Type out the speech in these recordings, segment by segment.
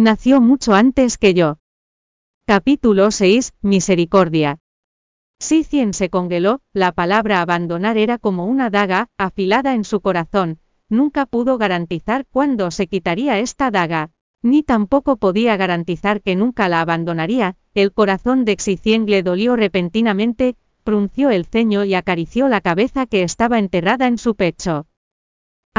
Nació mucho antes que yo. Capítulo 6. Misericordia. Sicien se congeló, la palabra abandonar era como una daga, afilada en su corazón, nunca pudo garantizar cuándo se quitaría esta daga, ni tampoco podía garantizar que nunca la abandonaría, el corazón de Xicien le dolió repentinamente, frunció el ceño y acarició la cabeza que estaba enterrada en su pecho.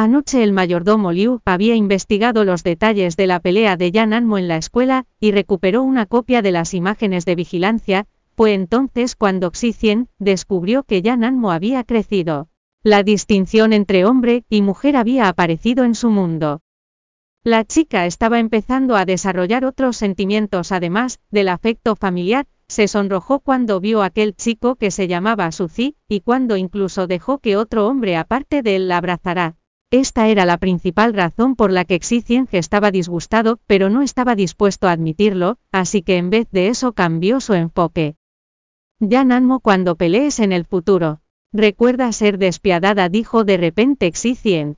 Anoche el mayordomo Liu había investigado los detalles de la pelea de Yan Anmo en la escuela, y recuperó una copia de las imágenes de vigilancia, fue entonces cuando Xicien descubrió que Yan Anmo había crecido. La distinción entre hombre y mujer había aparecido en su mundo. La chica estaba empezando a desarrollar otros sentimientos además del afecto familiar, se sonrojó cuando vio aquel chico que se llamaba Suzy, y cuando incluso dejó que otro hombre aparte de él la abrazara. Esta era la principal razón por la que Xicien estaba disgustado, pero no estaba dispuesto a admitirlo, así que en vez de eso cambió su enfoque. Ya Nanmo cuando pelees en el futuro. Recuerda ser despiadada, dijo de repente Xicien.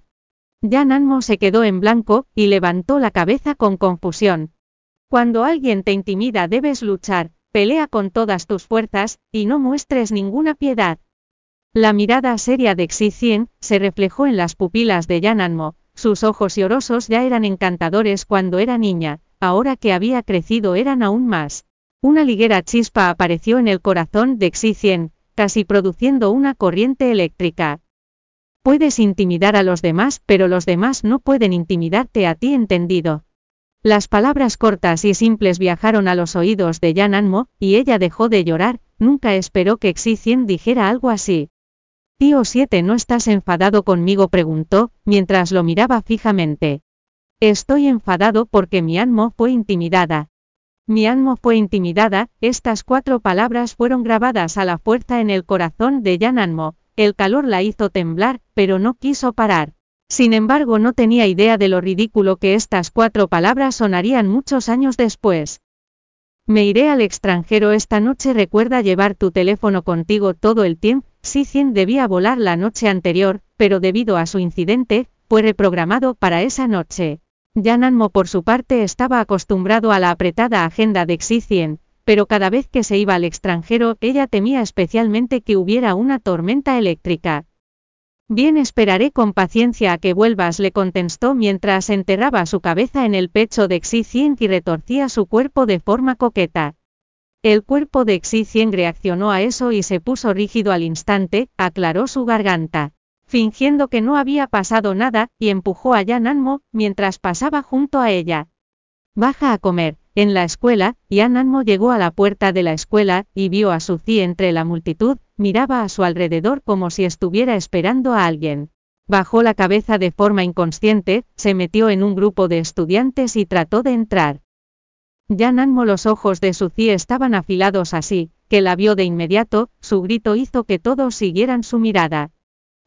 Ya Nanmo se quedó en blanco, y levantó la cabeza con confusión. Cuando alguien te intimida debes luchar, pelea con todas tus fuerzas, y no muestres ninguna piedad. La mirada seria de Xicien se reflejó en las pupilas de Yananmo, sus ojos llorosos ya eran encantadores cuando era niña, ahora que había crecido eran aún más. Una ligera chispa apareció en el corazón de Xicien, casi produciendo una corriente eléctrica. Puedes intimidar a los demás, pero los demás no pueden intimidarte a ti entendido. Las palabras cortas y simples viajaron a los oídos de Yan Anmo, y ella dejó de llorar, nunca esperó que Xicien dijera algo así. Tío 7, ¿no estás enfadado conmigo? preguntó, mientras lo miraba fijamente. Estoy enfadado porque mi Anmo fue intimidada. Mi Anmo fue intimidada, estas cuatro palabras fueron grabadas a la fuerza en el corazón de Yan Anmo, el calor la hizo temblar, pero no quiso parar. Sin embargo, no tenía idea de lo ridículo que estas cuatro palabras sonarían muchos años después. Me iré al extranjero esta noche. Recuerda llevar tu teléfono contigo todo el tiempo. Sicien debía volar la noche anterior, pero debido a su incidente, fue reprogramado para esa noche. Yananmo por su parte estaba acostumbrado a la apretada agenda de Xicien, pero cada vez que se iba al extranjero, ella temía especialmente que hubiera una tormenta eléctrica. Bien esperaré con paciencia a que vuelvas, le contestó mientras enterraba su cabeza en el pecho de Xicien y retorcía su cuerpo de forma coqueta. El cuerpo de Xicien reaccionó a eso y se puso rígido al instante, aclaró su garganta, fingiendo que no había pasado nada, y empujó a Yan Anmo, mientras pasaba junto a ella. Baja a comer. En la escuela, Yan Anmo llegó a la puerta de la escuela, y vio a Suzy entre la multitud, miraba a su alrededor como si estuviera esperando a alguien. Bajó la cabeza de forma inconsciente, se metió en un grupo de estudiantes y trató de entrar. Yan Anmo los ojos de Suzy estaban afilados así, que la vio de inmediato, su grito hizo que todos siguieran su mirada.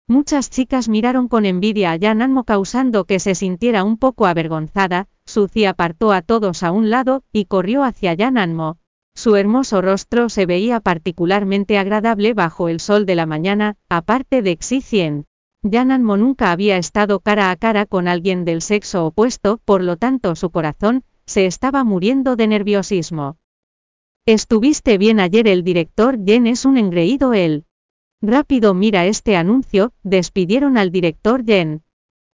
Muchas chicas miraron con envidia a Yan Anmo causando que se sintiera un poco avergonzada, Suzy apartó a todos a un lado, y corrió hacia Yan Anmo. Su hermoso rostro se veía particularmente agradable bajo el sol de la mañana, aparte de Xicien. Yan Anmo nunca había estado cara a cara con alguien del sexo opuesto, por lo tanto su corazón, se estaba muriendo de nerviosismo. Estuviste bien ayer el director Jen es un engreído él. Rápido mira este anuncio, despidieron al director Jen.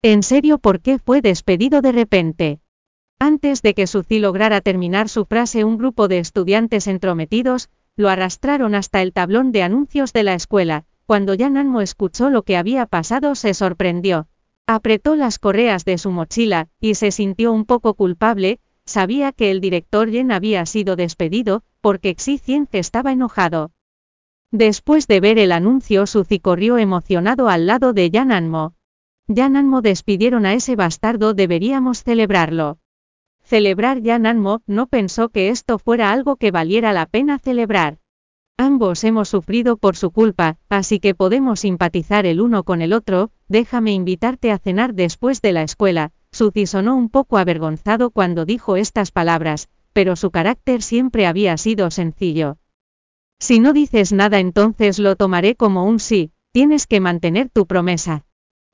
¿En serio por qué fue despedido de repente? Antes de que Suzy lograra terminar su frase un grupo de estudiantes entrometidos, lo arrastraron hasta el tablón de anuncios de la escuela. Cuando Yan Anmo escuchó lo que había pasado se sorprendió. Apretó las correas de su mochila, y se sintió un poco culpable, sabía que el director Yen había sido despedido, porque Xi estaba enojado. Después de ver el anuncio Suzy corrió emocionado al lado de Yan Anmo. Yan Anmo despidieron a ese bastardo deberíamos celebrarlo. Celebrar Yan Anmo, no pensó que esto fuera algo que valiera la pena celebrar. Ambos hemos sufrido por su culpa, así que podemos simpatizar el uno con el otro, déjame invitarte a cenar después de la escuela. Suzy sonó un poco avergonzado cuando dijo estas palabras, pero su carácter siempre había sido sencillo. Si no dices nada entonces lo tomaré como un sí, tienes que mantener tu promesa.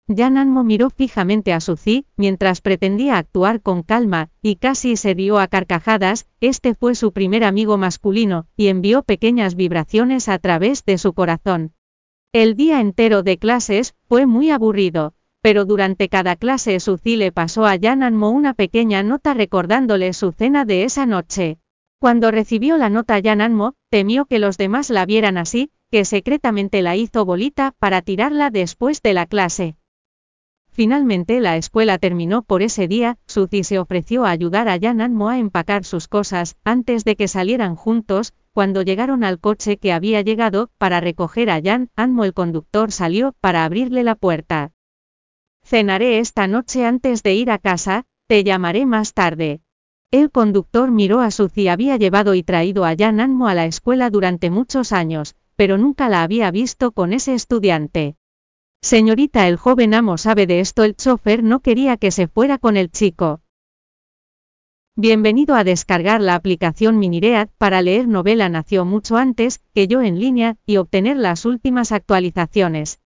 Jan Anmo miró fijamente a Suzy, mientras pretendía actuar con calma, y casi se rió a carcajadas, este fue su primer amigo masculino, y envió pequeñas vibraciones a través de su corazón. El día entero de clases, fue muy aburrido, pero durante cada clase Suzy le pasó a Jan Anmo una pequeña nota recordándole su cena de esa noche. Cuando recibió la nota Jan Anmo, temió que los demás la vieran así, que secretamente la hizo bolita para tirarla después de la clase. Finalmente la escuela terminó por ese día, Suzy se ofreció a ayudar a Jan Anmo a empacar sus cosas, antes de que salieran juntos, cuando llegaron al coche que había llegado, para recoger a Jan Anmo el conductor salió para abrirle la puerta. Cenaré esta noche antes de ir a casa, te llamaré más tarde. El conductor miró a Suzy había llevado y traído a Jan Anmo a la escuela durante muchos años, pero nunca la había visto con ese estudiante. Señorita, el joven amo sabe de esto, el chofer no quería que se fuera con el chico. Bienvenido a descargar la aplicación Miniread para leer novela nació mucho antes que yo en línea y obtener las últimas actualizaciones.